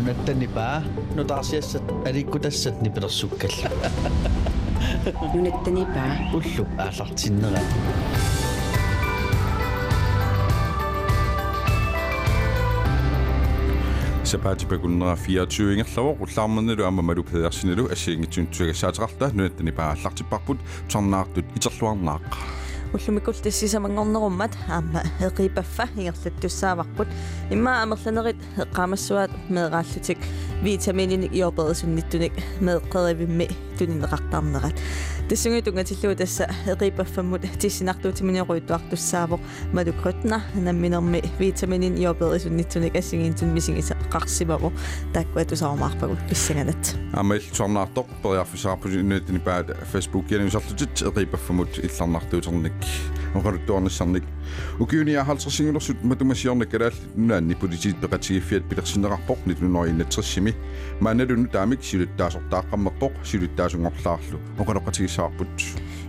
нунаттанипаа нутаарсиассат аликкутассат нипилерсуккалла нунаттанипаа уллу аалартиннера сапаатипакуннера 24 ингерлавоо уллаармернилу аммамалу пеерсинилу ассиингитсуутсугасаатеқарта нунаттанипаа аллартиппарпут торнаартут итерлуарнааққа уллумиккул тассисамангорнеруммат аама эқипаффа ингерлаттуссааварпут имма амерланерит эққамассуаат меэрааллутик витамининик иорперисунниттуник меэққеривимми тунинеқартарнерат тассунгитунгатиллуу тасса эқипаффаммут тиссинартуутиминиоруйттуартуссаавоқ малукрутна намминерми витаминин иорперисунниттуник ассигиинтун мисигиса қарсимаво таккуатусаормаарпагут писсаганат амаил сорнаартоқ периарфисаарпуси нуаттани паат фейсбук янусарлутит эқипаффамут илларнартуутерник оқалуттуарнассарник укиуниа халсерсингулерсут матумасиорна калаал нуанни политит пеқатигиффиат пилерсинерарпоқ нитунуарииннатсерсими маналуну таамик силуттаасортааққаммеққоқ силуттаасунгорлаарлу оқалоқатигисаарпут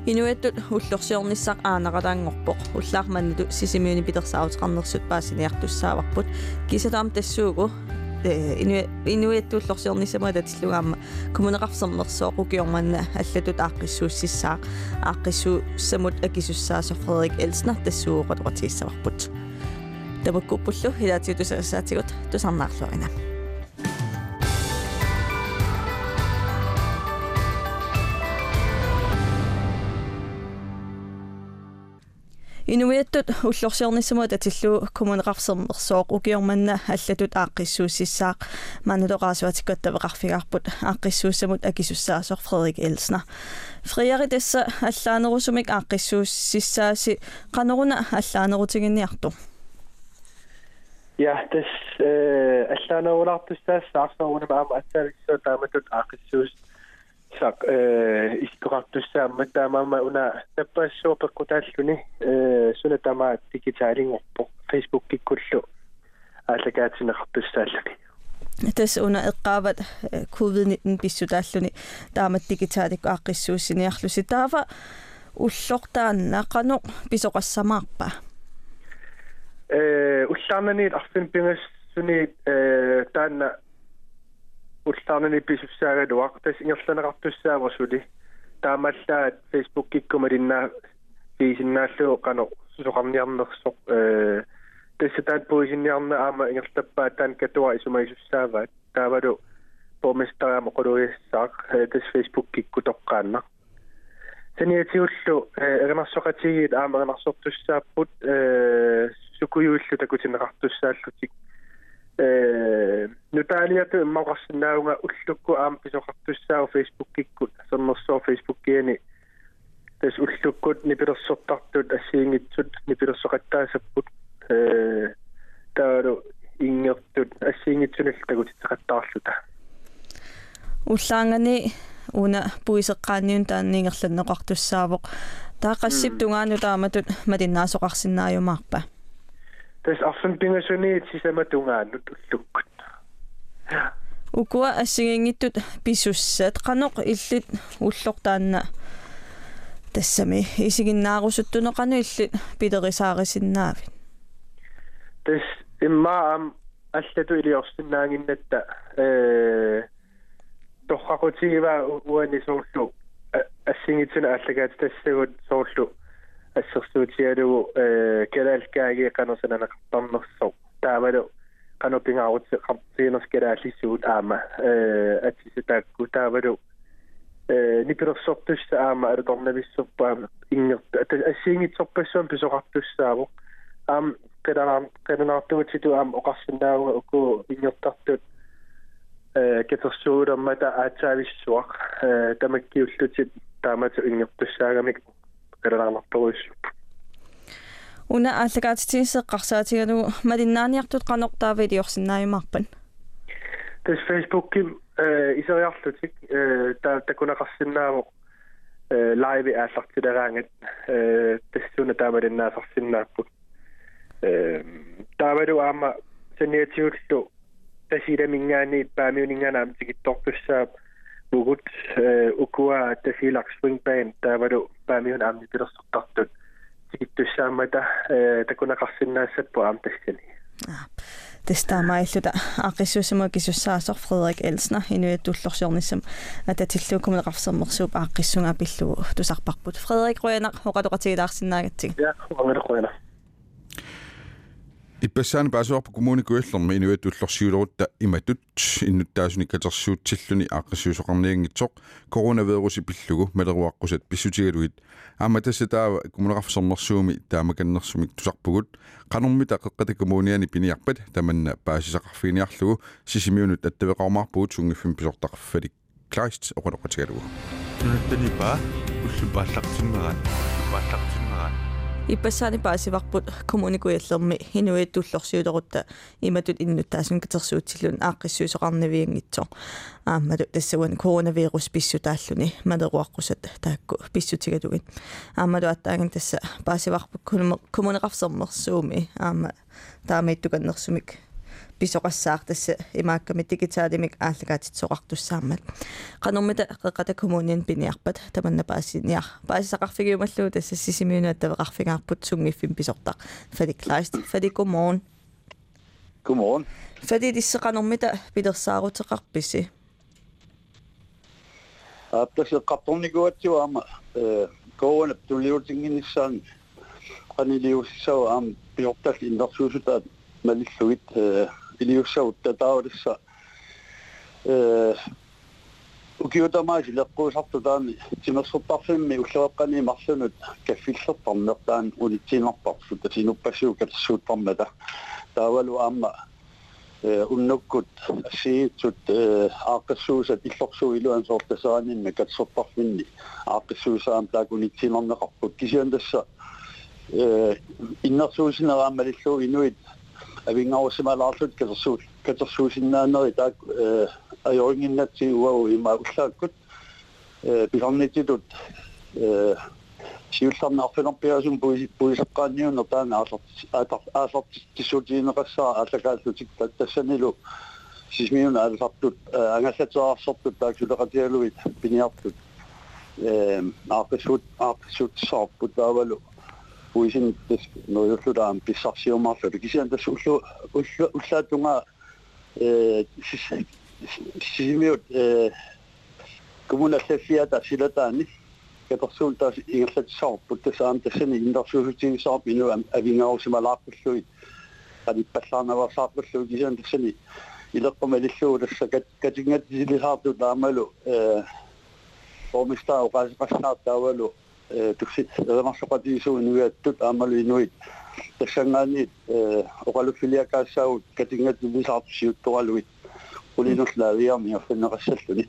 инуаттут уллорсиорниссақ аанақалаангорпоқ уллаарманнуту сисимиуни питерсаавутеқарнерсут паасиниартуссааварпут кисатаам тассуугу инуиаттууллорсиорнисамаа татиллугаама коммунеқарсернерсооқукиорманна аллатут ааққиссууссисsaa ааққиссууссамут акисуссаасо Фредерик Элснер тассууоқалуқатигиссаварпут тамаккуппуллу хилаатиутусассаатигут тусарнаарлуарина инуиаттут уллорсиорниссамуа татиллуу коммунеқарсернерсооқ укиорманна аллатут ааққиссууссисsaaq манулоқаасуатиккаттавеқарфигаарпут ааққиссууссамут акисуссаасор Фредерик Элснер фриари тасса аллаанерусумик ааққиссууссисааси қанеруна аллаанерутигинниарту Ja, das äh, аллаанерулартуссаас саарсоруна маама атсаависсоо тааматут аақиссуус сак э искорартуссаама таамаама уна наппассоо пеккутааллуни э суна тама дигитаалингорпо фейсбук киккуллу ааллагаатинеқартуссааллуни тас уна эққаават covid-19 писсутааллуни таамат дигитааликку ааққиссууссиниарлуси таава уллортаанна қано писоқассамаарпа э уллаарнани арфин пингассуни э таанна уллаарнани писуссаагалуақ тас ингерланеқартуссааварсули таамаллаат фейсбук киккумалиннаа фисиннааллуу қано сусоқарниарнерсоқ э тассатаат поисинниарна аама ингерлаппаа таан катуа исумаисуссааваат таавалу поместаама quluiссаақ тас фейсбук кикку тоққаанна таниатиуллу эрнарсоқатигиит аама эрнарсортуссааппут э сукуйууллу такутинеқартуссааллутик э нутаалиату иммақарсинаауга уллукку аама писоқартуссаау фейсбук киккут сэрнерсоо фейсбук киани тас уллуккут нипилерсортартут ассиингитсут нипилерсоқаттаасаппут э таалу ингертут ассиингитсунал тагутитеқаттаарлута уллаангани уна пуисеққааниун тааннингерланнеқартуссаавоқ таақассип тунгаану тааматут матиннаасоқарсинааюмаарпа тас арфин пингасуни сисама тунгааннут уллуккут укуа ассигингиттут писуссаат каноқ иллит уллортаанна тассами исигиннаарусуттунеқану иллит пилерисаарисиннаавит тас иммаам аллату илиорсиннаангиннатта э торрақутигива уани соорлу ассингитсуна аллагаат тассагут соорлу ассерсуутиалугу э келалкааги канерсананеқартарнерсо таамалу канопингаарут қартиинерс келааллисуут аама э атсисатаакку таавалу э нипилерсортусса аама алуторнависсуппаама ингерт ассингитсорпассуам писоқартуссаавоқ аам кеданаар кеданаартуутиту аама оқарсинаауга уку ингертартут э кетерсууламмата аатсаависсуақ э тамаккиуллутит таамату ингертуссаагамик кеданаарнарторуиссу уна ааллагаатитигиссеққарсаатигалу малиннааниартут қанортаава илиорсиннааюмаарпан тас фейсбукким э исериарлутик э та такунақарсинаавоқ э лайви ааллартилераангат э тассуна таамалиннаасарсинааппут э таавалу аама саниатиуллу тасида мингаани паамиунинганаам тигитторпуссаап бугут э укуа тасилак swing band таавалу паамиун аамни пилерсортартут тигиттуссаамата э такунақарсинаассаппу аам тассани тестаамаиллута аақиссуусама кисуссаасор Фредерик Элснер инуяттуллорсиорнissam ататиллуукумунеқарсермерсууп аақиссунга пиллугу тусарпарпут. Фредерик Руянақ хоқатоқатигилаарсинаагатсиг Ja, ангерқуина. Иппассаани паасуарпу коммуникуиллерми инуатуллорсиулерутта иматут. Иннуттаасуни катерсуутсиллуни ааққиссуусоқарниангитсоқ коронавируси пиллугу малеруаққусат писсутигалугит аама тассатаава коммунеқарфсэрнерсууми таамаканнерсумик тусарпугут. Qanurmita qeqqata коммуниани пиниарпат таманна паасисақарфигиниарлугу сисимиунут аттавеқармаарпугут сунгиффим писортақарфалик клайст оқалоқатигалугу нунаттани паа уллу пааллартиннерaan пааллартиннерaan иппассаани паасиварпут коммуникуяллерми инуиттуллорсиулерутта иматут иннуттаасун катерсуутсиллун ааққиссуусоқарнавиангитсо ааммалу тассагуан коронавирус писсутааллуни малеруаққусат таакку писсутигалугит ааммалу аттаагин тасса паасиварпут коммунеқарсермерсууми аама таамаиттуканнерсумик писоқассаар тасса имаакками дигитаалимик ааллагаатитсоқартуссаамат qanurmita qeqqata kommunin piniarpat tamanna paasiniar paasisaqarfigiumallu tassa sisimiuna taveqarfigаарput sungiffim pisortaq falikklaist falikumorgen Godmorgen. fali tisseqanurmita pilersaaruteqarpissi Aptas qattornikuatsiuama э коона тулиутингинissaan qaniliussau aam piortal innersuusutaat اليوشوت تاورسا وكيودا ماجي لقو حتى دان تيما سطا فمي وشوقني مرسنت كفيل سطا نقطان ونتين نقطة فتتي نباشي وكتسو طمدا تاولو أما unnukkut siitsut aaqqissuusat illorsuiluan soortasaaninna katsortarfinni aaqissuusaam taakunitsinarneqarput kisian tassa innersuusineraammalillu inuit катерсуусиннаанери таак э ajorginnatsi uau ima ullaakut э писарнититут э сиулларнаарфинерпиасум пуи пуисаққаанниуна таана аасарт аасарт тисуутиинеқассаа ааллакааллутик тассанилу сисмиуна аалсартут ангассатсаарсортут тааксулеқатиалуит пиниартут э аақиссуут аақиссуут саарпут таавалу puisin tes no yulludaam pissarsiumaarlu kisian tas ullu ullu ullaattunga э сисимиут э коммуна сефиата силатаани каперсуул тас ингерлатсаарпут тасаам тассани индерсуусутигисаарп ину авингаарусималаарпуллуит ани паллаарнаварсаарпуллуи кисиан тассани илеққумалиллуу тасса катингатсилисаарту таамалу э تكسيت رمان شقاتي يسو نويا توت عمل ينوي تشانغاني آه، وقالوا في ليا كاساو كاتينات بيسع تشي ولي نوصل الأيام يا فين غسلتني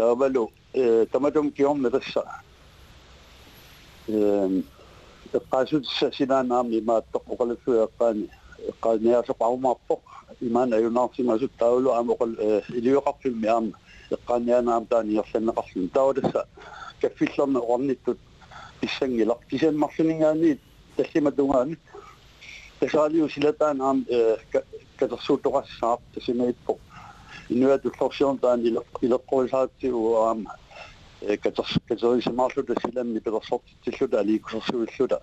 بالو آه، تمدم كيوم نرسا آه، قاسود الساسينا نامي ما تقوقل في قاني قاني يرسق عوما فوق. إيمان أيو ناصي ما زود تاولو عم وقل إلي يقف في المئام قاني أنا تاني يرسل نقص تاولو тасаалиу силатаан аам э катерсуутоқассаап тасимаиппо инуатуллорсиорн таан илеққуисаатсигу аам э катерс катерисимаарлута силамми петерсортиллута аликусерсуиллута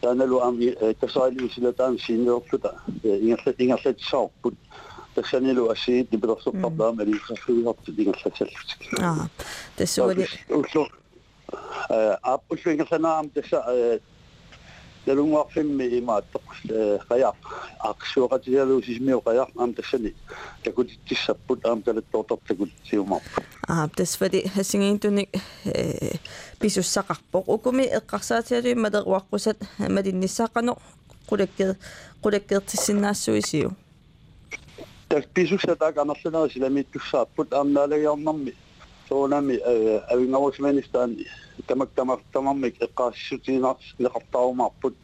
тааналу аам тасаалиу силатаан синеорлута ингерла ингерлатсаарпут тассанилу ассиит нипелерсортардаама аликусерсуилларту ингерлатсаллутик аа тассуали уллу э ап уллуингерланаам тасса э налунгуарфимми имааттоқ қаяақ ақсуоқатигалу сисмиу қаяақ аам тассани такутиттиссаппут аам талаттоортартакут сиумаар аа тасфали хасингиинтуник э писуссақарпоқ укуми эққарсаатиалуи малеруаққусат малинниссаақано қулаккер қулаккертиссинаассуисиу тас писуссатаак анерланери силамииттуссааппут аамнаалагиарнарми соонами авингавусманистан тамак тамак тамаммик эққаассутиинарс неқартаарумаарпут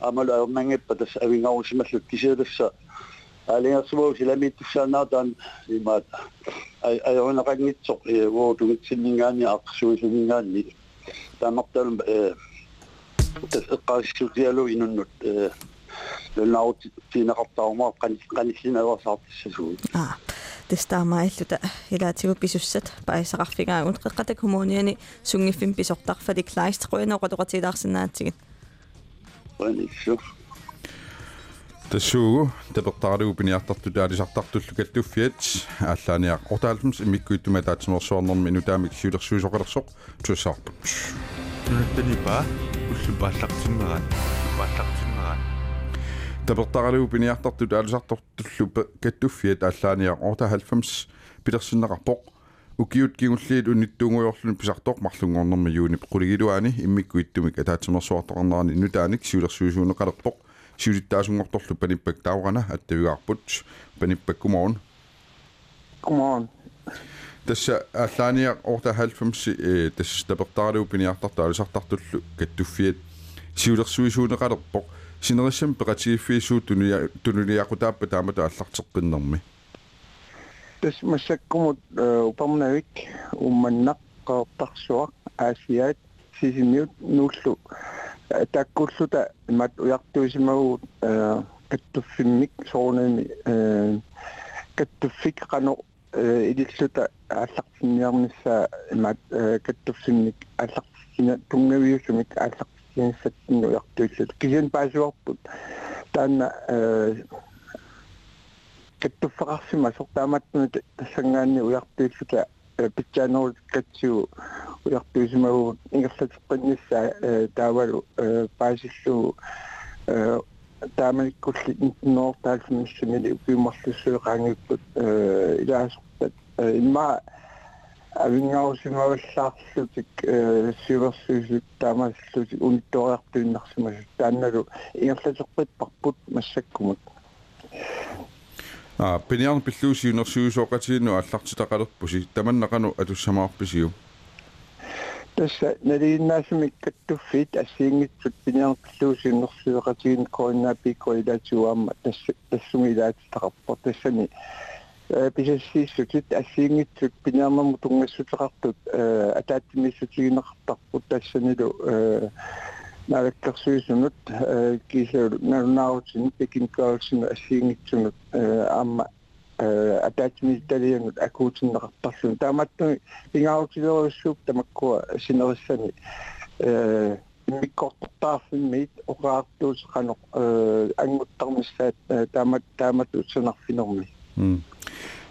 аамалу аернангиппа тас авингавусмаллут кисиаласса алиасуу силамииттуссаанаатаан имаат аернақангитсоқ э воо тугитсиннингаани ақсуисиннингаани таамарталум э тас эққаассутиалу инуннут э лнаут тинеқартаарумаа қани қаниллинаварсаартиссасуу аа Тестаамаиллута илаатигу писуссат паисақарфигаагун қеққата коммуниани сунгиффим писортарфали клайст қуинеқалоқатилаарсинаатсигит Ванису тассуугу таперторалугу пиниартарту таалисартартуллу каттуффиат ааллааниа ортаалмс имиккуиттума таатсимерсуарнэрми инутаамик сиулерсуисоқалерсоқ туссаарпут нунаттанипа уллупааллартиннерат пааллартиннерат таперторалугу пиниартарту таалисартортуллу каттуффиат ааллааниа орта 90 пилерсиннеқарпоқ укиут кигуллиит униттуунгуйорлуни писартоқ марлунгорнэрми юуни қулигилуани иммиккуиттумик атаатсимерсуартоқарнерани инутааник сиулерсуисуунеқалерпоқ сиулиттаасунгорторлу паниппак таавгана аттавигаарпут паниппак куморн Godmorgen. тасса ааллааниа орта 90 э тасса таперторалугу пиниартарту алисартартуллу каттуффиат сиулерсуисуунеқалерпоқ синериссам пеқатигиффиисуу туния тунулиақутааппа таамата аллартеққиннэрми Das masakkumut upamnavik ummannak qaortarsuaq aasiaat sisimiut nuullu takkulluta mat ujartuisimagu kattuffimmik soornami kattuffik qano ililluta ааллартинниарнissaа имаат каттуффинник ааллартина тунгаviusumik ааллартинissattinnu уяртуиллут кисиан паасуарпут таанна каттуффақарсима сортааматтуна тассангаанни уяртуиллута питсаанерут катсуу уяртуисимагу ингерлатеққиннissaа таавалу паасиллуу тааманиккулли нортаалсимиссамили укиумарлуссуеқаангиппут илаасортат имма авингаусимаваллаарлутик сиверсуисут таамааллутик унитториартуиннарсимасут таанналу ингерлатеққиппарпут массаккумут. А пиниарн пиллуусиунерсуусоқатиинну аллартитақалерпуси таманнақану атуссамаарписиу tässä neliinnaasumik kattuffit assiingitsut piniarpilluusiunnersueqatigin koinnaapikkoilaatuaamma tassa tassumilaatitaqarpor tassani pisassiissutut assiingitsut piniarnermu tungassutеқартут атааттимиссутигинеқартарпут тассаниlu налаккерсуисунут кисаулу налунаарутин пекин каалсина ассиингитсунут аама атаатимисталиангут акуутиннеқартарлун тааматтуми пингаарутилеруссууп тамаккуа синериссани э миккортартаарфиммит оқаартуусеқано э ангуттармиссаат таамат таамат утсунарфинерми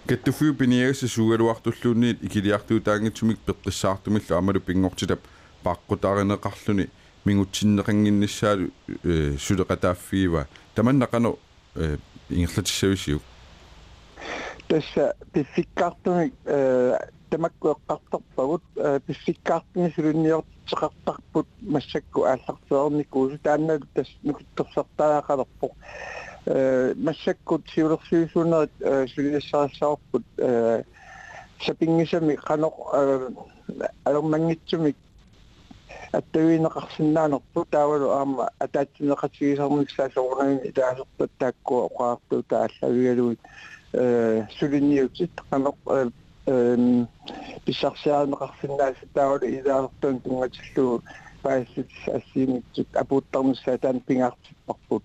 Каттуфиу пиниагаса сугалуартуллуунниит икилиартуу таангитсумик пеққиссаартумиллу амалу пингортилап пааққутааринеқарлуни мингутсиннеқангиннссаалу сулеқатааффиива таманнақану ингерлатиссависиу tässä пиффиккаартумик тамаккуэққартарпагут пиффиккаартуми сулунниортеқартарпут массакку ааллартеерникуусу таанналу тас нукутторсартаақалерпоқ массаккут сиулерсуисуунерит сулиассаассаарпут сапингисами қанеқ алермангитсумик аттавинеқарсинаанерпу таавалу аама атаатсинеқатигисармиксаасоорнами таасерпат тааккуа оқаарту тааллавигалуит э сулинниутит қанеқ эм писарсиаанеқарсинааса таавалу илаартун тунгатиллуу паассут ассиимитсут апууттармиссаа таан пингаартиппарпут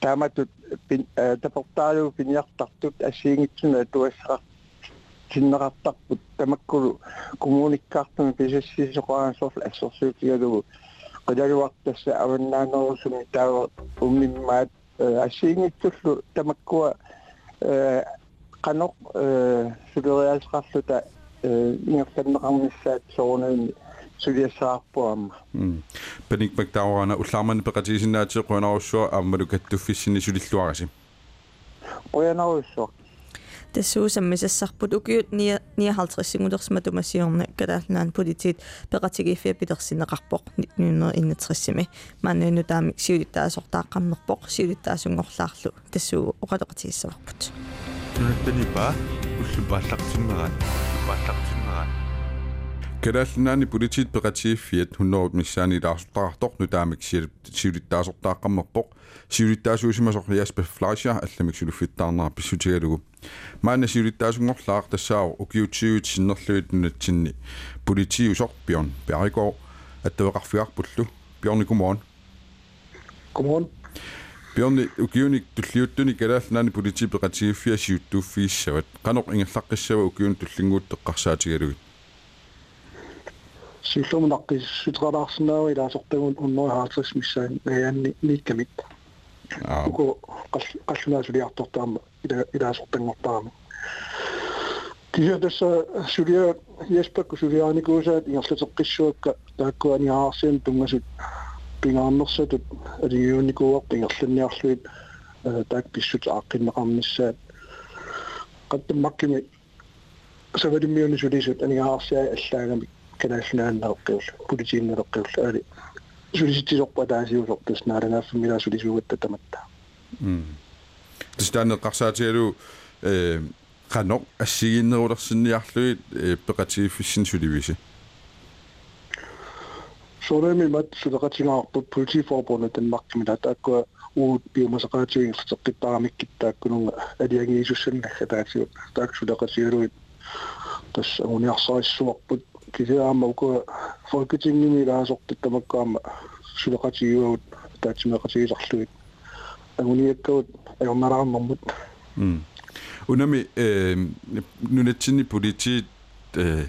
тааматут тапортаалуу пиниартартут ассиингитсуна туассақар синнеқартарпут тамаккулу коммуниккаартуми писассисоқаансорл ассорсуутигалугу qadaluartassa avannaanерусуми таава уммиммаат ассиингитсуллу тамаккуа qanoq сулериаасеқарлута ингерланнеқарниссаат соорнами сулиассаарпуамма паник мактауарана уллаармани пеқатигисиннаати қуанаруссуа ааммалу каттуффиссини сулиллуараси қуянаруссуа тассуусаммисассарпут укиут 59 тумассиорна калаалнаан политит пеқатигиффиа пилерсинеқарпоқ 1961 мааннуину таамик сиулиттаасортааққарнерпоқ сиулиттаасунгорлаарлу. Тассуу оқалеқатигиссаварпут нунаттанипа уллупааллартиннерат пааллартиннерат калааллинаани политит пеқатииффиат хуннерут миссаани лаарсутаартор нутаамик сиулиттаасортааққаммерпоқ сиулиттаасуусимасор яспа флаша алламик сулуффиттаарнера писсутигалугу маана сиулиттаасунгорлаар тассаау укиутсиуит синнерлуит нунатсинни политиусор пион пиарикоо аттавеқарфиарпуллу пиорни гумон Godmorgen. пиорни укиуник туллиуттуни калааллинаани политит пеқатииффиа сиуттууффииссават қанеқ ингерлаққиссава укиун туллингууттеққарсаатигалугит Sillum naqqis sutralaarsinaawa ilaasорtagun unnoi haatris missaan nayaanni niikkamit. аа Uko qallunaasuliartortaama ila ilaasortangortaama. Kisa tässä sulia Jesper suliaanikuusaat ingerluteqqissuakka taakkuani aarsian tungasut pingaarnersatut aliuunikuuar pingerlunniarluit taak pissut aaqqinneqarnissaat qattammakkimi савалиммиуни сулисут аниаарсиа аллаагами канааллааннеэққиул политииннеэққиул аали сулиситсисорпа таасиусортус наалагааффимилаа сулисуугатта таматта тстаанеққарсаатигалу э qanoq ассигиннерулерсинниарлуит пеқатииффиссин суливиси сореми мат сулеқатингаарпут политиforbundet танмаркимила тааккуа уут пиумасақаатигингерлутеққиттаарамиккиттааккунунга алиангиисуссаннагга таатиут таак сулеқатигалуит тас униарсааиссуарпут кисиаама ука folketingimi лаасортут тамаккаама сулеқатигиуагут таатимеқатигисарлуит агуниаккавут аёрналаарнэрмут м унами э нунатсини политит э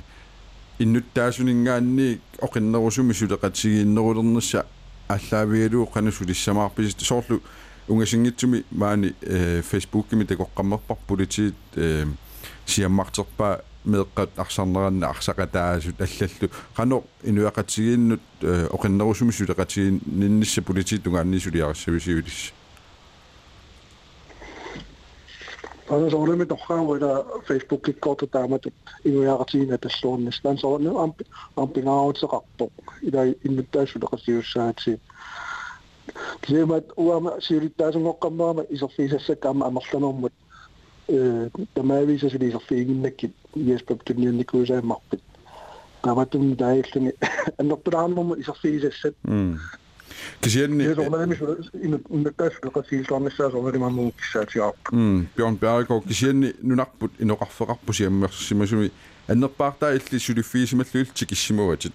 иннуттаасунингаанни оқиннерусуми сулеқатигииннерулернасса аллаавигалуу қанасулиссамаарпис соорлу унгасингитсуми маани э фейсбуккими такоққаммерпар политит э сиаммартерпаа меэққат арсарнеранна арсақатаасут аллаллу қано инуақатигииннут оқиннерусуми сулеқатигииннисса политит тунгаанни сулиарассависиулисса Ана сореми торхаавала Facebook киккорта тааматут ингуяартигина таллуурнис таан сорни ампи ампингаавутеқарпо ила иннуттаасулеқатиуссаати кисемат уама сиулиттаасунгоққаммаама исерфисассаккаама амерланормут Э тамаависа сулисерфиигиннаккит иеспап туннианникуусаамарпит тааматум таиллуни аннерпулаарнэрму исерфисассат м. Кисианни сорнами иннуттаасулеқатиилторнissaа сорнами мамму киссаатиарп м. Бjorn бярико кисианни нунарпут иноқарфеқарпу сиаммерсимасуми аннерпаартаа илли сулиффиисималлуил тикиссимуатит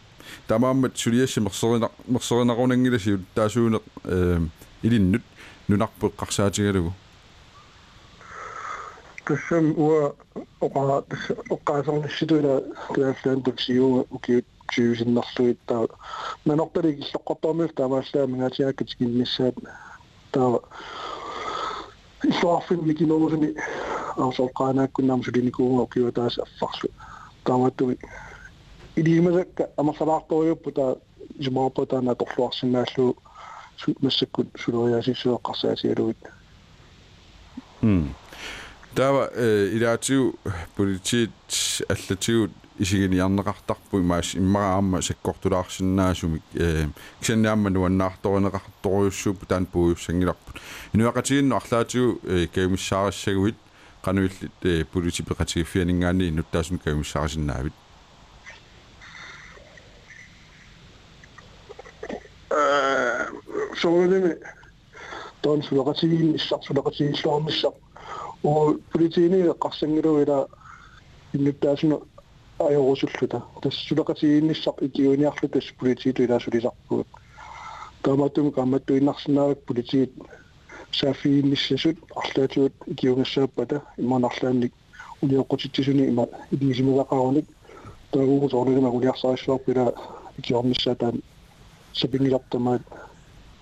тамааммат сулиасси мерсерина мерсеринарунангиласи таасуунеқ э илиннут нунарпут қарсаатигалугу тассам уа оqa тасса оqaasорнисситуила тааллаан туксиуга укиут сиусиннарлуит таа манортали киллоққортормиу таамааллаа мингаатиааккат киннissaат таа исоарфин микинорусни аусоққаанааккуннаам сулиникууга укиуа таас аффарлу тааматтуми илимасакка амерлалаарториуппу таа жимааппа таана торлуарсинааллу массаккут сулориасиссуэққарсаатигалугит м тава э илаатиу политит аллатиут исигиниарнеқартарпу имаас иммараама саккортулаарсинаасумик э кисаннаама нуаннаарторинеқарторуйуссууппу таан пууйуссангиларпут инуақатигинну арлаатиу э каумиссаариссагуит qanуиллит э полити пеқатигиффианингаани инуттаасун каумиссаарисиннаавит сорними тон сулеқатигин иссар сулеқатигиллуармиссар oo politiini qarsangiluila иннуттаасуна аёрусуллута тассулеқатигииннissaq икиуниарлу тас политииту илаасулисарпугут таамааттуми камматтуиннарсинаавак политиит саафиинниссасут арлаатиут икиунгассааппата иманарлаанник улиоққутитсисуни има илисимилақаруник таагуугу соорнилима улиарсаариссуарпила икиормиссаатаан сапингилартамаат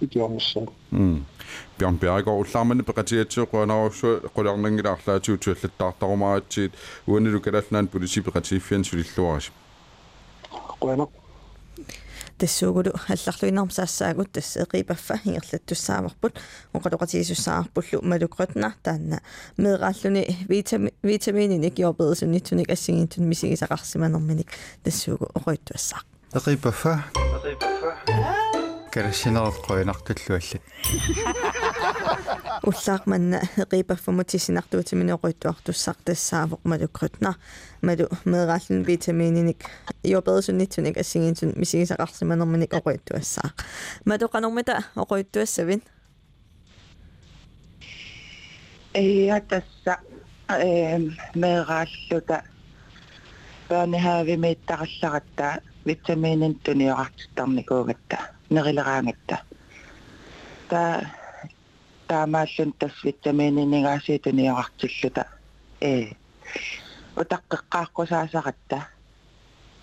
икиормиссаа м Bjørn Bjerregaard уллаармани пеқатиатсио қуанааруссуа қулиарнангилаарлаатиу туаллаттаартарумаатсиит уанилу калалнаан полиси пеқатииффиан сулиллуарис қуана тассуугулу алларлуинарм саассаагут кэрсинерэллуинартуллуаллат уллаарманна қипаффамутисинартуутимини оқуттуартуссартассаавоқ малукрутна малу мерааллун витамининик йоберсуннитсуник ассигинсун мисигисақарсиманерминик оқуттуассаа малуқанормита оқуттуассавин ээ тасса ээ мерааллута børnehave med dagsagat, vitaminen tunne og rettarne kuvatta. nerileraangetta ta taamaallun tassvitamiininigaasiituniarartilluta ee утаққеққааққусаасаратта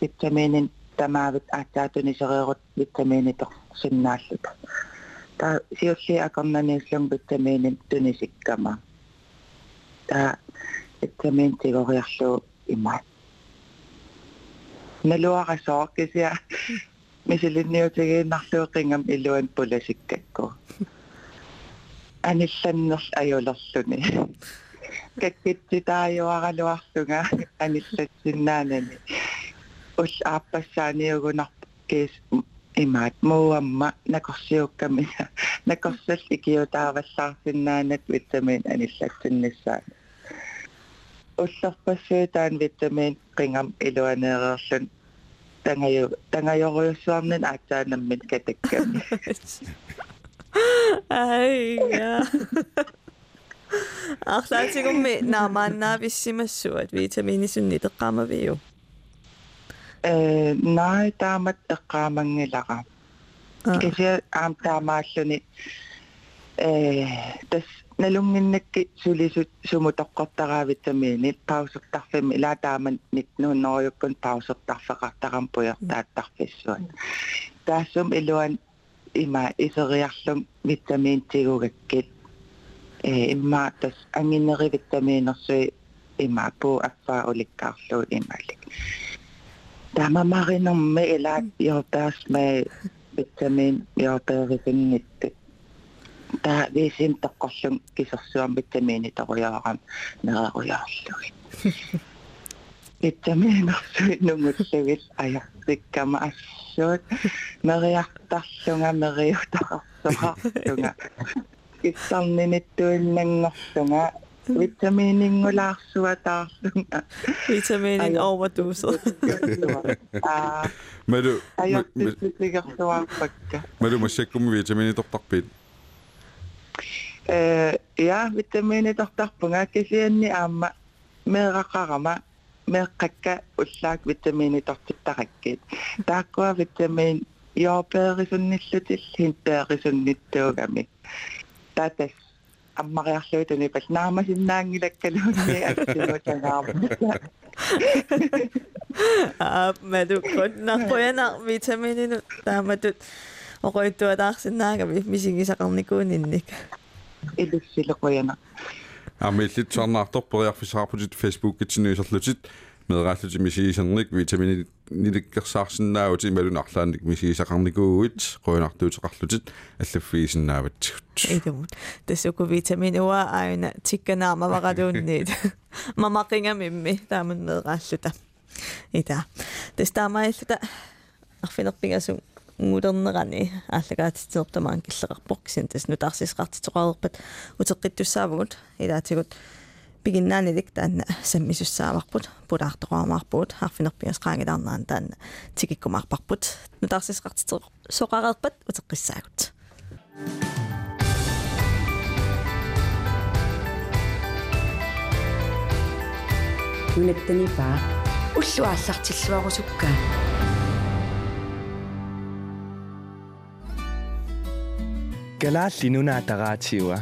витаминин тамаавит аатаатунисериерут витаминитор синнааллута та сиулли акорнаниуллун витаминин тунисиккама та витамин тигориарлуу имаа налуарасоо кисиа мисилинниутигииннарлуутингам илуан пуласиккакку анилланнерл аюлерлүни каккиттитаажуаралуарлунга аниллатсиннаанани ул ааппассааниугунар кис имаат мууамма накорсиуккамина накорсал икиутааваллаарсиннаанат витамин аниллатсиннссаа уллерпассуутаан витамин рингам илуанеерерлун tangayo tangayoroyusuarnin aatsaanammit katakkami aiga арлаатигумми наамааннаа писсимассуат витаминисунни теққамавиу э най таамат теққамангилара кися аам таамааллуни э тас nalunginnakki sulisut sumutoqqortaraavitsami ni tausertarfim ila taaman nitnuunnerujukkun tausertarfeqartaram puyertaattarfissuat mm. taassum iluan ima iseriarlum vitamin tigugakkit e imma tas anginneri vitaminersui ima pu affaa ulikkaarlu imallik taama marinorme mm. ila yortaas me vitamin yortaarisinnittu ta viisin takkassun kisassuammittamiini on nerarujaallui ittamiinersuit no mä ajarikkama assuut meriartarsunga meriutararsuqarsunga kissarninittuinnanngorsunga se vitamiinin overdoset Men du, Mä du, men mä men du, men du, men du, men du, men du, men du, men du, men du, men du, men du, men du, men Mä men du, men du, men du, men ja vitamiini tortarpunga kisianni aamma meeqaqarama meeqqakka ullaak vitamiini tortittarakkiit taakkua vitamiin joopeerisunnissutil hinteerisunnittuugami tatas аммариарлуутуни пал наамасиннаангилаккалуунни актимутанаарма аа мэдү кот нарпоянар витаминину тааматут оқойтуатаарсинаагами мисигисақарникуунинник илуссилеқуяна амиллит сарнаартарпериарфисаарпутит фейсбуккитсинуисерлутит медрааллути мисигисерник витамин ниликкерсаарсинаагути малунарлааник мисигисақарникуугуит қуинартуутеқарлутит аллаффиисинааватсигут илумут тасуку витамин уа аина тикканаамаваралуунниит мамақингамимми таамун медрааллута ита тестаамаиллута арфинерпигасун унгулернерани аллагаатитсеэртамаан киллеқарпоқ кисинтас нутаарсисқартитоқарерпат утеққиттуссаавгут илаатигут пигиннаанилик таанна. Саммисуссааварпут. Пулаартоқармаарпут арфинерпиас қаангилаарнаан таанна. Тикиккумаарпарпут нутаарсисқартитеқ соқарерпат утеққиссаагут юнаттани паа. Уллуааллартиллуарусуккаа Kalaalli nunaataraatiua.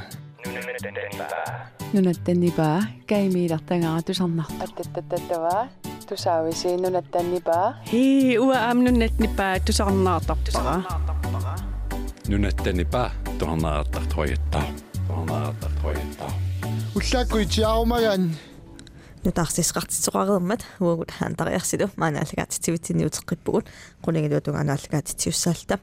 Nunatenipaa. Nunatenipaa. Kaimiilartangaa tusarnartattattatavaa. Tusaavisi nunatenipaa. Hei, ua am nunatnipaa tusarnaartarparaa. Nunatenipaa tuharnaartartoyattaa. Tuharnaartartoyattaa. Ullaakku itiaarumagan. Нутаарсисqartitsoqareermat уагут хаантариарсилу maaнааллагаатитсивитсиниутеққиппугут qunigaluutungaanaallagaatitсиуссаалта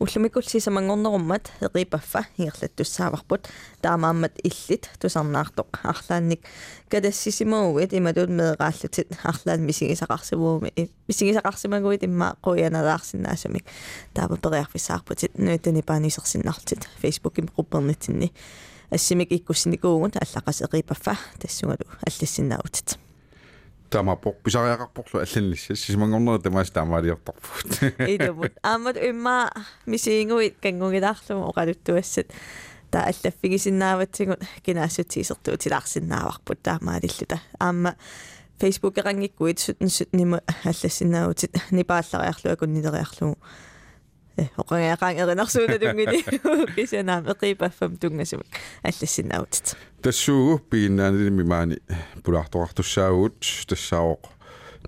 уллумиккул сисамангорнеруммат эқипаффа ингерлаттуссааварпут таамааммат иллит тусарнаартоқ арлаанник кадассисимуугит ималуут меэрааллутит арлаан мисигисақарсивууми мисигисақарсимагуит имма қуяналаарсинаасамик таава периарфисаарпутит нуутани паанисерсиннартит фейсбуким группернитсинни ассимик иккуссиникуугут аллақас эқипаффа тассугалу аллассиннаутит тамапоқ писариақарпорлу алланнисса сисимангорнери тамаас таамаалиортарпут идабут аамат имма мисиингуит кангугилаарлу оқалуттуассат та аллаффигисиннааватсигут кинаассутиисертуу тилаарсиннааварпут таамаалиллута аама Facebook erangikkuit sut nima аллассиннаавутит нипааллариарлуакун нилериарлугу оқангаагаан эринарсуунатунгини кисянаам эқипаффам тунгасумик аллассиннаавутит тассуугу пигиннаанилими маани пулаартоқартуссаагуут тассаавоқ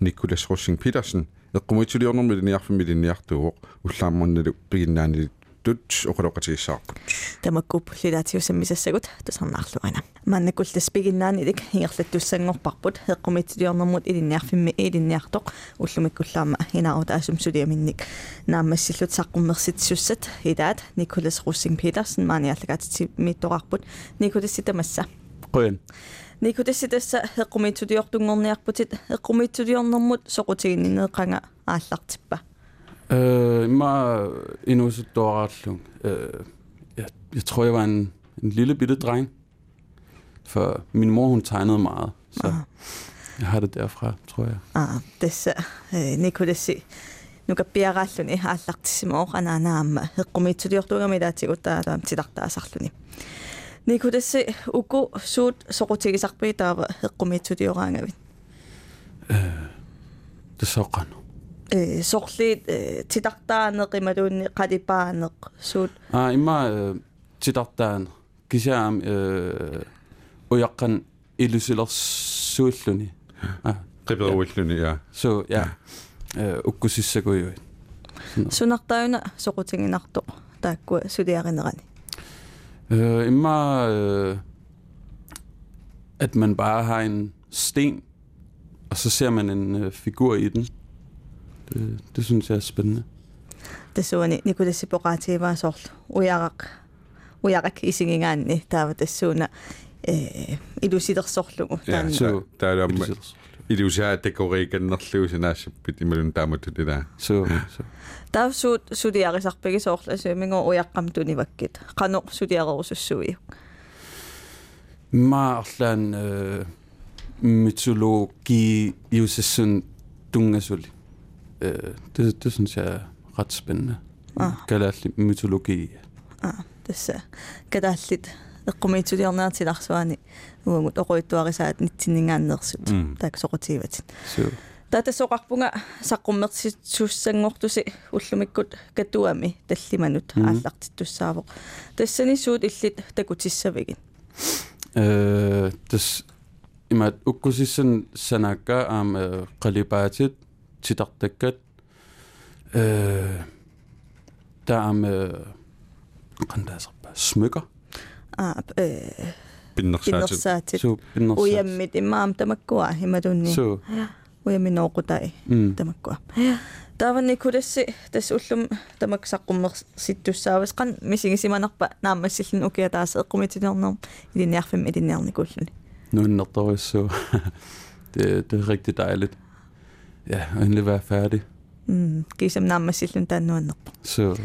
никкулас руссинг питерсен эққумитсулиорнэрми линиарфими линиартуоқ уллааммунналу пигиннаанили тут оқалоқатигиссаарпут тамаккуп лилаатиусаммисассагут тусарнаарлуана маннакуллас пигиннаанилик ингерлаттуссангорпарпут эққумитсилиорнэрмут илинниарфимми илинниартоқ уллумиккуллаама инарута асумсулиаминник наамассиллут саққуммерситсуссат илаат николас руссинг питерсен маниаллагаатити миттоқарпут николасси тамасса қоян никутасситасса эққумитсулиортунгорниарпутит эққумитсулиорнэрмут соқутигиннинеқанга ааллартиппа Øh, mig endnu så dårlig. Øh, jeg, jeg tror, jeg var en, en lille bitte dreng. For min mor, hun tegnede meget. Så Ah. jeg har det derfra, tror jeg. аа тасса э никуласси нукаппиарааллуни ааллартиссимоо анаанаама эққумитсулиортугами лаатигутаалаам тилартаасарлуни никуласси уку суут соқутигисарпи таава эққумитсулиораангавит Det så godt. э сорлиит э тилартаанеқималуунни қалипаанеқ суут Ah, imma øh, tidartaan kisaam øh, ujaqqan illusilersuulluni. Ah, қиперуиллуни я så ja. Øh, ukkusissakujuit. сунартауна соқутигинартоқ тааккуа сулиаринерани Øh, imma øh, at man bare har en sten, og så ser man en øh, figur i den. det, det synes jeg er spændende. Det så ni ni kunne se på ret til var sort. Og jeg og jeg ikke i sin gang der var det sådan i du sidder sortlu. Ja, så der er der i du siger at det går ikke nok liv sin as bit imellem der med det der. Så så. Der så så det er sagt begge sortler så men og jeg kom du ni vakket. Kan så det er også så. Marlan mytologi jo sådan dunga sulit. Øh, det, det synes jeg er ret spændende. Ah. Kalaalli mytologi. а тасса катааллит эққумиитсулиорнаатиларсуани уангут оқуиттуарисаат нитсиннингааннерсут Mm. таак соқутиват Så татасоқарпунга саққуммерситсуссангортуси уллумиккут катуами таллиманут ааллартиттуссаавоқ тассани суут иллит такутиссавигин øh, das imat ukkusissan sanakka am øh, qalipaatit titartakkat øh, der am øh, qandaasarpa smykker аа э пиннерсаатит пиннерсаатит så bindersaat. уяммит имаам тамаккуа хималунни så уяминооқутай mm. тамаккуа таавани куласси тас уллум тамак саққуммерситтуссаавас қан мисигисиманарпа наамассиллун укиатаас эққумитилернерм илиниарфим илиниарникуллуни nu er den opdaget, så det, det er rigtig dejligt. Ja, og endelig være færdig. м кисам наамассиллун тааннуаннерпа Så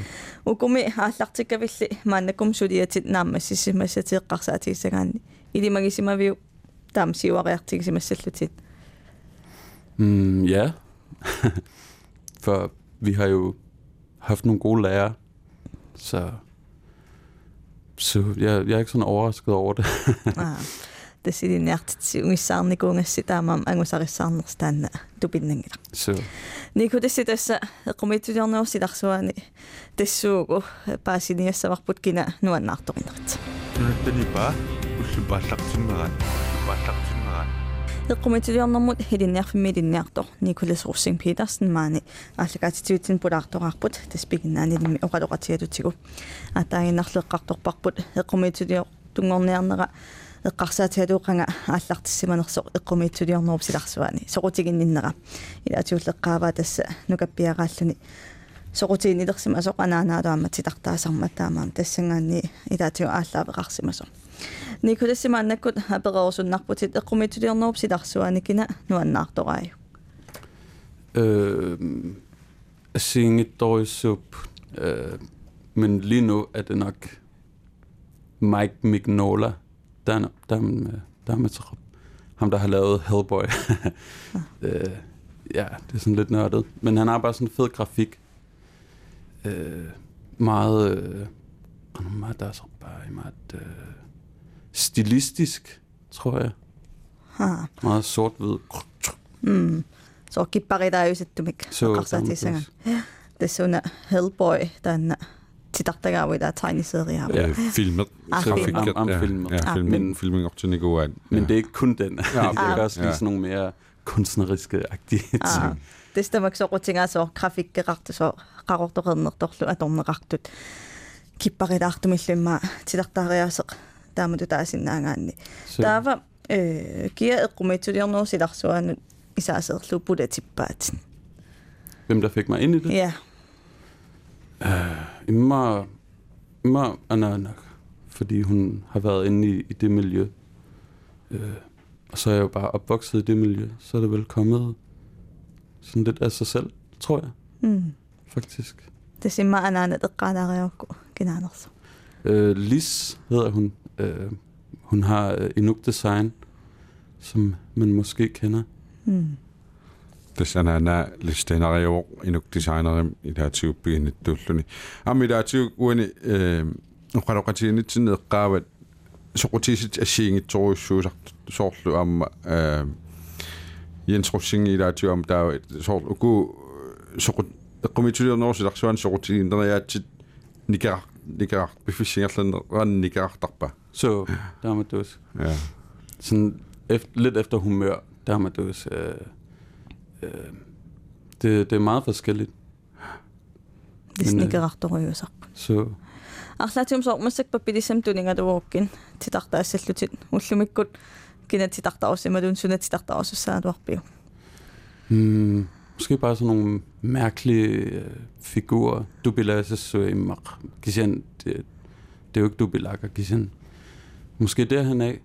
укуми ааллартиккавилли мааннакум сулиатит наамассисимассатиэққарсаатигиссагаанни илимагисимавиу таам сиуариартигисимассаллутит mm, ja, for vi har jo haft nogle gode lærere, så, så jeg, jeg er ikke sådan overrasket over det. аа Тасилиниартитси угиссаарникунгасси таамаам ангусариссаарнерс таанна тупиннангила Så никутасси тасса эққумитсулиорнерсиларсуани тассуугу паасиниассаварпут кина нуаннаартоқинерит нунаттанипа уллупааллартиннерат пааллартиннерат эққумитсулиорнэрмут хилинниарфимми илинниартор николас руссинг питерсен маани ааллагаатитсуитсин пулаартоқарпут таспигиннаанилими оқалоқатигалутигу атаагиннарлеққарторпарпут эққумитсулиор тунгорниарнера эққарсаатиалуоқанга ааллартиссиманерсо эққумиитсулиорнеруп силарсуани соқутигинниннера илаатиуллеққааваа тасса нукаппиарааллуни соқутигиннилерсима соқанаанаалуамма титартаасарма таамаам тассангаанни илаатиу ааллаавеқарсимасо никулассима аннаккут аперерусуннарпутит эққумиитсулиорнеруп силарсуани кина нуаннаарторааю Øh, Singetoisup. Øh, men lige nu er det nok Mike Mignola. Der er, der er, der er Ham, der har lavet Hellboy. øh, ja, det er sådan lidt nørdet. Men han har bare sådan en fed grafik. Øh, meget... Øh, der er så bare meget... Øh, stilistisk, tror jeg. Ha. Meget sort-hvid. Mm. Se on kippareita yhdistetty, mikä on kaksi tiisiä. Tässä on Hellboy tänne титартагаавила tiny serie Ja, filmet. Ah, Så filmet. am, am Ja, filmet. ja, Ah, filmen, men- filmen op til Nico Men det er ikke kun den. Ja, Ja, okay. det er også lige Ja. sådan nogle mere kunstneriske agtige аа ting. тестамак соқутингаасоо графиккеқартусоо қарорторернерторлу аторнеқартут киппарилаартумиллимма тилартаариасеқ таамату таасиннаагаанни Så, таава э киа эққумитсулиорнеру силарсуанут исаасеерлу пулатиппаатин hvem der fik mig ind i det? ja Øh, Emma, Emma Ananak, fordi hun har været inde i, i det miljø. Øh, og så er jeg jo bare opvokset i det miljø, så er det vel kommet sådan lidt af sig selv, tror jeg. Mm. Faktisk. Det siger meget andet, der gør der Øh, Lis hedder hun. Øh, hun har øh, Inuk Design, som man måske kender. Mm тассанаанаа листенериуоқ инук дизайнерим илаатиуппигинаттууллуни амми илаатиук уани э оқалоқатигинитсинне эққаават соқутисит ассиингитсоруйссуусарт соорлу аама э Jens Rossing i dag om der er så god så kommer til at nå så der sådan så til den der at nikker nikker befishinger sådan ran nikker tappa så der med dus ja. Sådan lidt efter humør der med dus øh, Øh, øh, det, det er meget forskelligt. тисникерарторуйусарпу Så арлаатиум соормассакпа пилисам тунингалууккин титартаассаллутит уллумиккут кина титартаруссималун суна титартарусуссаалуарпиу Hmm, måske bare sådan nogle mærkelige øh, figurer. Dubilases så i mak. Kishan, det, det er jo ikke dubilakker, Kishan. Måske derhen af.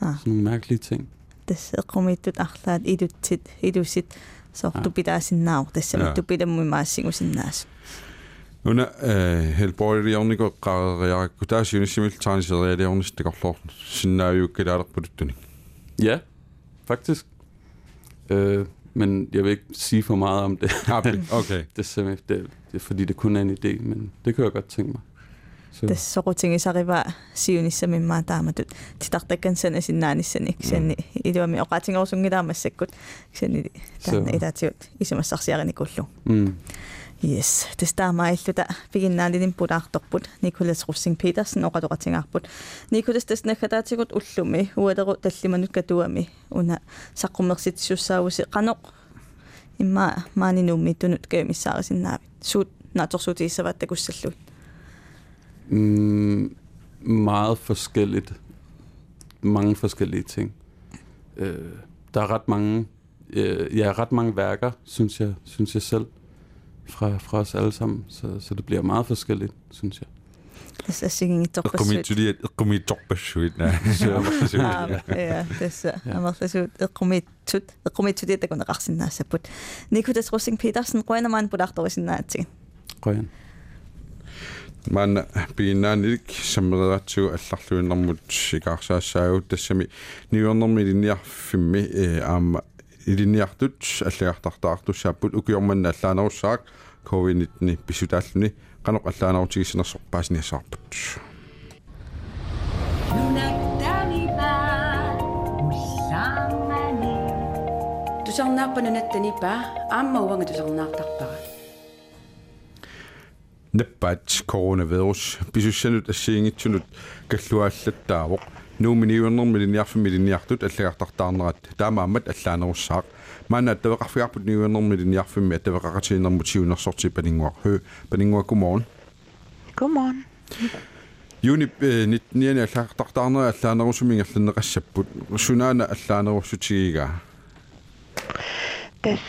Ah. Sådan nogle mærkelige ting. тасса эққумииттут арлаат илутсит илусит соортупилаасиннаар So ah. ja. tupidasin nautassamu, ah. ja. ikke sinnaas. Una eh, helpoiriorniko qarariarakku taasiunissimil taaniserialiornistikorlorn sinnaajukkelaalerpuluttuni. Ja, faktisk. Øh, men jeg vil ikke sige for meget om det. Ah, okay. det, er det, det er fordi det kun er en idé, men det kan jeg godt tænke mig. Så, тассоқутингисарива сиунissамиммаа тааматут титартаккансана синнаанissani кисианни илуами оқатингорсунгилаамассаккут кисианни таана Så. илаатиут исумассарсиариникуллу mm, Yes, det stammer illута пигиннаалилин пулаарторпут Николас Руссинг Петерсен оқалоқатингаарпут Николас таснахатаатигут уллуми. Уалеру таллиманут катуами. Уна саққумерситсуссаавуси қаноқ. Имма маанинууммиттунут каамиссаарисиннаавит суут нааторсуутииссаваат такуссаллуит Mm, meget forskelligt. Mange forskellige ting. Øh, der er ret mange, øh, ja, ret mange værker, synes jeg, synes jeg selv, fra, fra os alle sammen. Så, så det bliver meget forskelligt, synes jeg. لسه سيجين اقمي تولي اقمي تقبشويت لسه اما تسوت اقمي تود اقمي تودي تكون غاخسنا سبوت نيكو تسروسين بيترسن قوينا ما نبولاخ تورسنا تين قوين Manna piinnaanilik sammereratsugu allarluinnermut sikaarsaassaaju tassami niuernermi linniarfimmi aama iliniartut аллагартартаартуссааппут укиорманна аллааnerussaaq covid-19 писутааллуни qanoq аллааnerutigissinersorpaasiniassаарput тусарнааппа нунаттанипа аама уанга тусарнаартарпара наппаат coronavirus писуссанут ассиингитсунут каллуааллаттаавоқ нууминиуернерми линиарфими линиартут аллагартартаарнерат таамаамат аллааnerussaaq маана тавеқарфиарпут ниуернерми линиарфими атавеқақатиинермут сиунерсорти панингуар хö панингуа godmorgen Godmorgen. юни нитниани аллаартартаарнера аллаанерусумингерлиннеқассаппут сунаана аллаанеруссутигигаа тас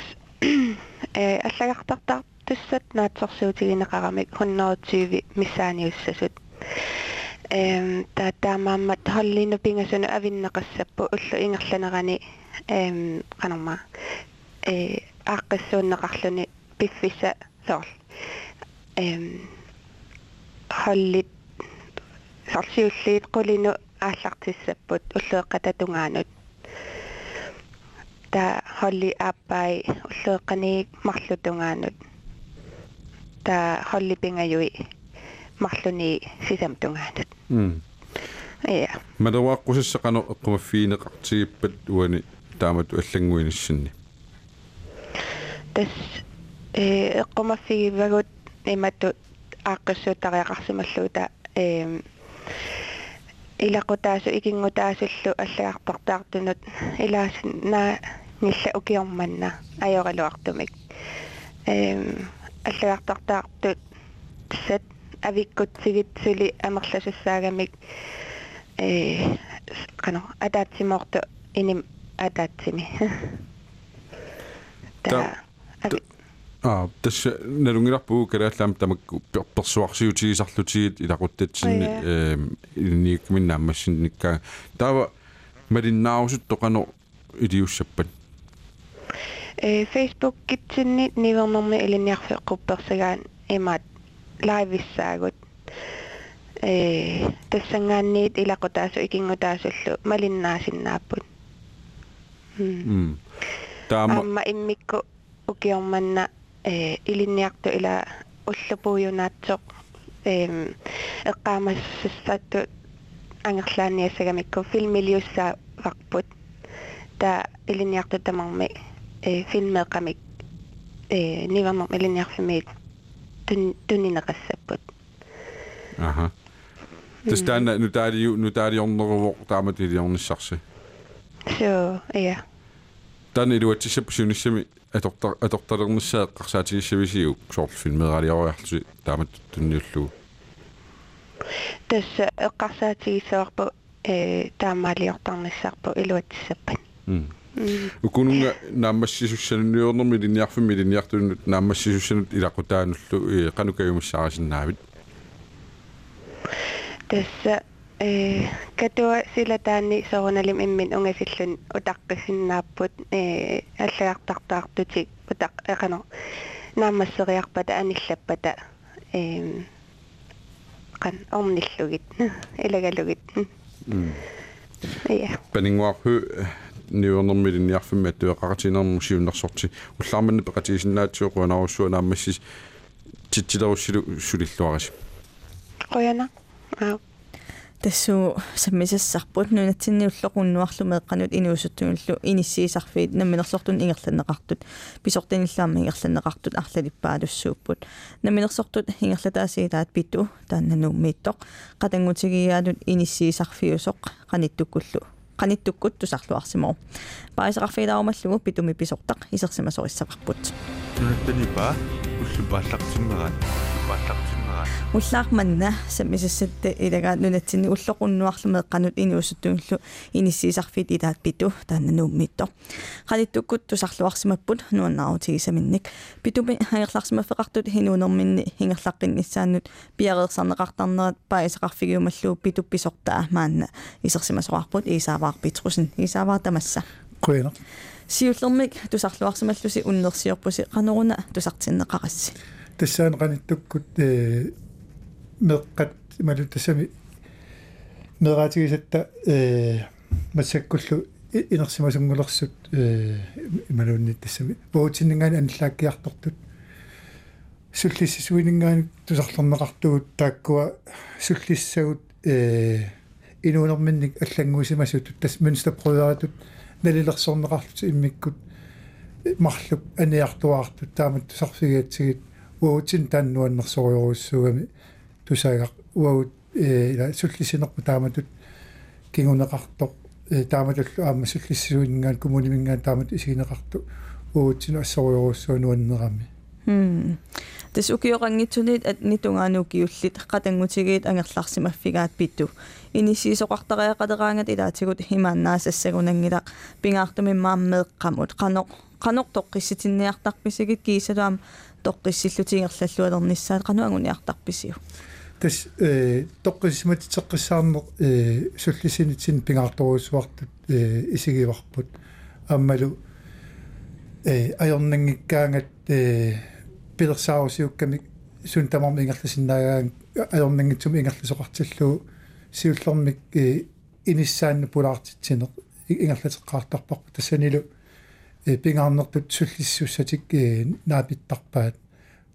э аллагартартар туссат наатсорсуутигинеқарамик 120 миссааниуссасут эм та таамааммат холлину пингасуну авиннеқассаппу уллу ингерланерани эм канарма э ааққиссууннеқарлуни пиффиса соорл. Эм холлит сорсиуллиит qulinu ааллартиссаппут уллуэққататунгаанут та холли ааппай уллуэққаниик марлутунгаанут та холли пингаюи марлуни сисамтунгаанут м я малуаққусассақано эққумаффиинеқартигиппат уани таамату аллангуинассинни тас э эққумаффигивагут имату ааққиссуутариақарсималлуута э илақутаасу икингутаасуллу аллагартартаартунут илаас наа нилла укиорманна ajorluartumik эм аллагартартаартут сат авиккутсигит сули амерласуссаагамик э кано атаатсимоорто иним атаатсими та а тас налунгиларпуу калааллаам тамакку персуарсиутигисарлутигит илақуттатсинни эм илниикминнааммассинниккаа таава малиннаарусут тоқано илиуссаппат э фейсбук китсинни нивернэрми илиниарфеққупперсагаан имаат лайвиссаагут э тассангаанниит илақутаасу икингутаасуллу малиннаасиннааппут м таама амма иммикку укиорманна э илинниарту ила уллупуйунаатсоқ эм эққаамассассаатту ангерлааниассагамикку филмилиусса варпут та илинниарту тамарми э филмеэқамик э нивамар илинниарфимиит тун тунинеқассаппут аха тестана нутаали нутаалиорнеруво тааматилиорниссарси so ja тан илуатсиссап сунissami атортар аторталернissaа қарсаатигиссависиу соорлфилмераалиориарлуси таамат тунниуллуу тасса эққарсаатигиссаварпу э таамаалиортарниссарпу илуатсаппат укунунга наамассисуссануниорнэрми линиарфими линиартунут наамассисуссанут илақутаануллу э қанукаюмассаарасиннаавит тасса э катуа силатаани соруналим иммин унгасиллун утаққиссиннааппут э аллагартартаартутик утақ эқано наамассериарпата аниллаппата э қан орниллугит илагалугит я панингуарху ниуернэрми линиарфими аттуэқаратинерму сиуннэрсорти уллаарманни пеқатигисиннаатсиоқуанаруссуа наамассис титсилеруссилу сулиллуарис qoyana аа тассуу саммисассарпут нунатсинни уллоқуннуарлу меэққанут инуусуттунуллу иниссиисарфиит намминерлортун ингерланнеқартут писортиниллаама ингерланнеқартут арлалиппаалуссууппут намминерсортут ингерлатаасиилаат питу тааннанууммииттоқ қатангутигиаалут иниссиисарфиусоқ қаниттуккуллу qanittukkut tusarluarsimo paisaqarfilaarumallugu pitumi pisortaq isersimasorissaqarput tunnattanipa ullupaallartimmerat ullupaallartimmerat уллаарманна саммисассатта илагаат нунатсинни уллоқуннуарлу меққанут иниуссуттунгиллу иниссиисарфит илаат питу тааннанууммиитто qanittуккут тусарлуарсимаппут нуаннаарутигисаминник питуми хаерларсимаффеқартут хинуунерминни хингерлаққиннissaannут пиареерсарнеқартарнерат паисақарфигиумаллуу питу писортаа маанна исерсимасоқарпут исааваар питрусин исааваар тамасса queena сиуллермик тусарлуарсималлуси уннерсиорпуси qanuruna тусартиннеқарасси тассаан qanittуккут э меққат ималу тассами мераатигисатта э массаккуллу инерсимасунгулерсут э ималуунни тассами. Буутиннгаани аниллааккиартортут. Суллиссисуинингаани тусарлернеқартугут тааккуа суллиссагут э инуунерминник аллангуусимасутут тас мюнстерпрояатут налилерсорнеқарлут иммиккут марлук аниартуаартут таамат тусарфигиатсигит уутин тааннуаннерсориоруссугами тусаагақ уаут э суллисинерпу тааматут кингунеқартоқ. Э тааматуллу аама суллиссуиннгаан кумунимингаан таамат исигинеқарту. Уутин ассориоруссуа нуаннерами тас укиоқангитсунит at нитунгаанукиуллит қатангутигиит ангерларсимаффигаат питту. Инисиисоқартариақалераангат илаатигут химааннаассагунангила пингаартуми мааммеэққамут қано қано тоққисситинниартарписигит киисалуам тоққиссиллутингерллаллуалерниссаат қануангуниартарписиу тас э тоққиссиматитеққиссаарнеқ э суллисинитсин пингаарторуусуартут э исигиварпут аммалу э аёрнангиккаангат э пилерсаарусиукками сун тамарми ингерласиннаагаан аёрнангитсум ингерласоқартиллуу сиуллэрмик э иниссаанна пулаартитсинеқ ингерлатеққартарпарпу тассанилу э пингаарнертут суллиссуссатик э наапиттарпаат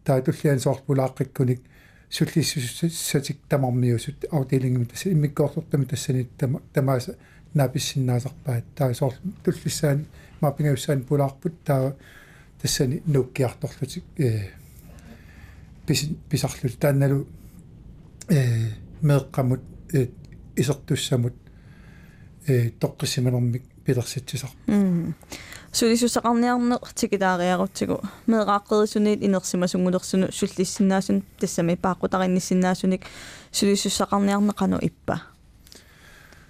таатуллиан соорпулааққиккуник суллиссуссатик тамармиусут аутилингми тасса иммиккоорлортами тассани тама тамааса нааписсиннаасарпаат таа соор туллиссаан маапингауссаан пулаарпут таа тассани нуккиарторлутик э пис писарлут таанналу э меэккамут э исертуссамут э тоққиссиманермик пилерситсисар сулисусақарниарне тикилаариарутсигу меэрааққерисуниит инерсимасунгулерсуну. Суллиссиннаасун тассами пааққутаринниссиннаасуник. Сулисусақарниарне қану иппа.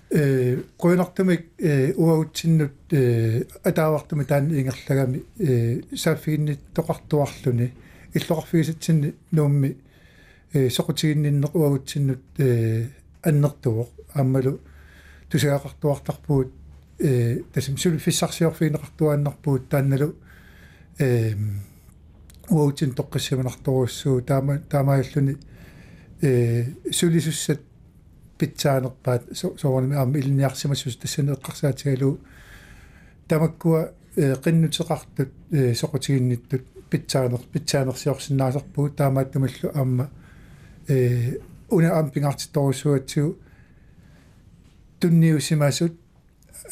Э qoinartumik э уаутсиннут э атаавартуми таан ингерлагами э сааффигиннит тоқартуарлуни. Иллоқарфигисатсинни нуумми э соқутигиннинне уаутсиннут э аннертуоқ ааммалу тусаақартуартарпуут э тасим сул фиссарсиорфиинеқартуааннарпуут таанналу э уаутсин тоққиссиманарторуссуу таама таамааллуни. Э сулисуссат питсаанерпаат соорнами аама илниарсимассус тассанеэққарсаатигалу тамаккуа э қиннутеқартут э соқутигинниттут питсаанер питсаанерсиорсинаасарпуут таамааттумаллу аама э уна аам пингаартитторуссуатсуу тунниусимасут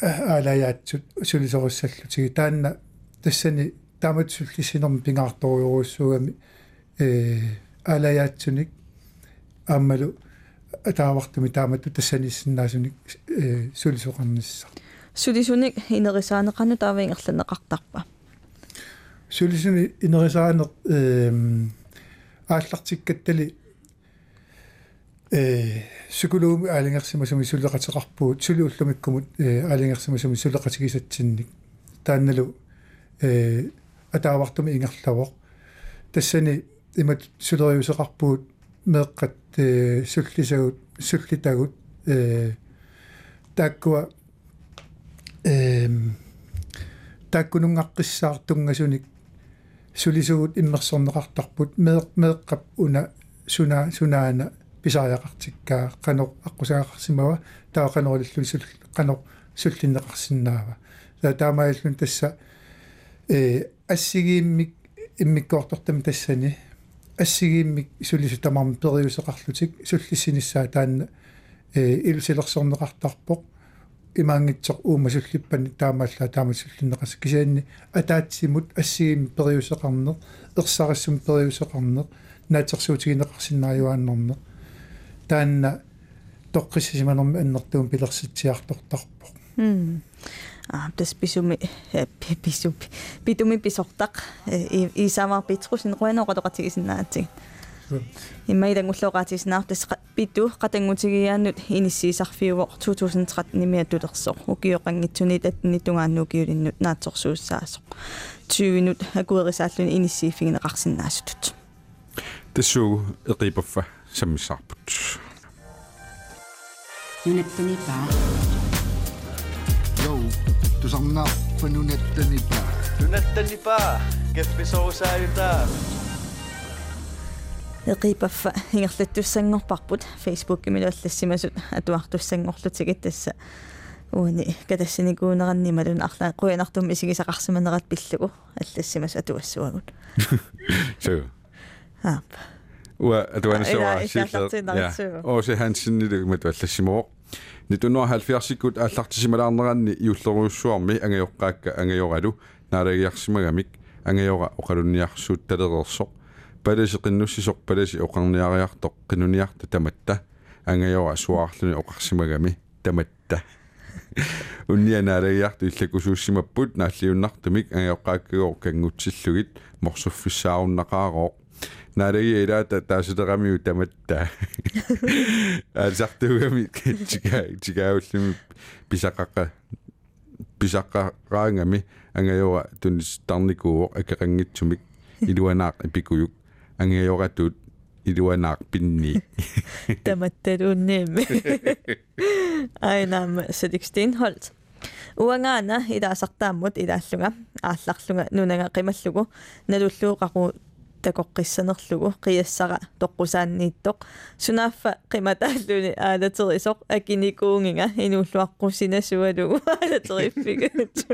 аалаяатсут сулисоруссаллутиги таанна тассани таамат суллисинерми пингаарторуйоруссуугами э аалаяатсуник ааммалу атаавартуми таамату тассаниссиннаасуник э сулисоқарниссар сулисуник инерисаанеқану таавингерланеқартарпа сулисуни инерисаанеқ э ааллартиккаттали э сукулууми аалингерсимасуми сулеқатеқарпуут сули уллумиккумут э аалингерсимасуми сулеқатигисатсинник таанналу э атаавартуми ингерлавоқ тассани имат сулериусеқарпуут меэққат э суллисагут суллитагут э тааккуа э тааккунунгаққиссаартунгасуник сулисугут иммерсорнеқартарпут меэқ меэққап уна суна сунаана писариақартиккаа қано аққусаақарсимава таақанеруллу сул қано суллиннеқарсинаава та таамааллун тасса э ассигииммик иммиккоортортами тассани ассигииммик сулису тамарми периусеқарлутик суллиссиниссаа таанна э илусилерсорнеқартарпоқ имаангитсоқ уума суллиппани таамааллаа таама суллиннеқас. Кисаанни атаатсимут ассигиим периусеқарнеқ ерсариссум периусеқарнеқ наатерсуутигинеқарсиннариуааннэрнеқ таанна тоққиссисиманерми аннертуум пилерситсиартортарпоқ м а тас писуми пису питуми писортақ исамар питрусин руанеқатоқатигисиннаатиг иммаилангуллоқатиснаар тас питу қатангутигиааннут иниссиисарфиуоқ 2013 нимиаттулерсоқ укиоқангитсунит атнитунгааннукиулиннут наатсорсууссаасоқ 20 минут акуерисааллуни иниссииффигинеқарсиннаасутут тассуу эқипаффа саммиссаарпут нунаттанипаа Йоу тусарнаарпа нунаттанипаа нунаттанипаа кеффисоусааюта эқипаффа ингерлаттуссангорпарпут фейсбук кимилуаллассимасут атуартуссангорлутигит тасса уни катассиникуунераннималун арла куянартум исигисақарсиманерат пиллугу аллассимас атуассуагут so аап уа атуанасуа сииллер оси хансиннилу матуаллассимоо 1970-иккут ааллартисималаарнеранни иуллеруйуссуарми ангайоққаакка ангайоралу наалагиарсимагамик ангайора оқалунниарсуут талерерсоқ паласи қиннуссисоқ паласи оқарниариартоқ қинуниарта таматта ангайора суаарлуни оқарсимагами таматта уннианаалагиарту иллакусууссимаппут нааллиуннартумик ангайоққааккагоо кангутсиллугит морсуффиссааруннақароо нараги илаата таасутерами таматта аасартуугами чига чигауллими писаққаққа писаққараангами ангайора тунис тарникуу акеқангитсумик илуанаақ ипикуюк ангайоратут илуанаақ пинни таматталуунниимми айнаама Felix Stenholt уангаана илаасартааммут илааллуга аалларлуга нунага қималлугу налуллууқару такоққиссанерлугу қиассара тоққусааннииттоқ сунааффа қиматааллуни аалатерисоқ акиникуунгинга инууллуаққусинасуалугу аалатериффигатсу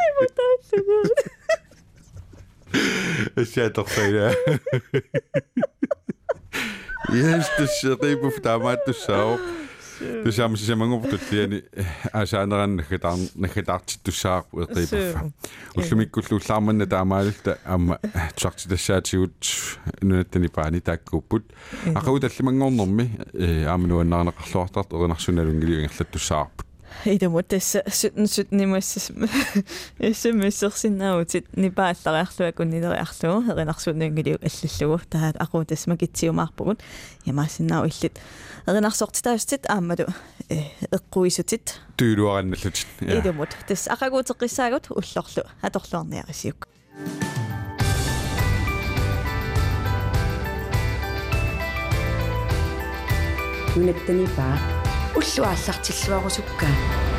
қиматааллугу Эсяаторфайла. Yes, рибуф таамааттуссао. Тусаама сисамангуптуллиани асаанеран нахатаар нахатаарти туссаарпу эқипаффа. Уллумиккуллууллаарманна таамаалта аама тусартитассаатигут нунаттани паани тааккууппут. ақау таллимангорнэрми аамануаннаарнеқарлуартарт эринарсуналунгили ингерлаттуссаарпут идумут тасса сутн сутнимассас иссамиссерсиннаавутит нипааллариарлуакун нилериарлугу эринарсуунангилиу аллаллугу таат aqu тасма китсиумаарпугут ямаассиннаау иллит эринарсортитаавстит аамалу эққуисутит туулуаранналлутит идумут тас ақагуутеққиссаагут уллорлу аторлуарниарисиук нунаттанипаа уллуааллартиллуарусуккаа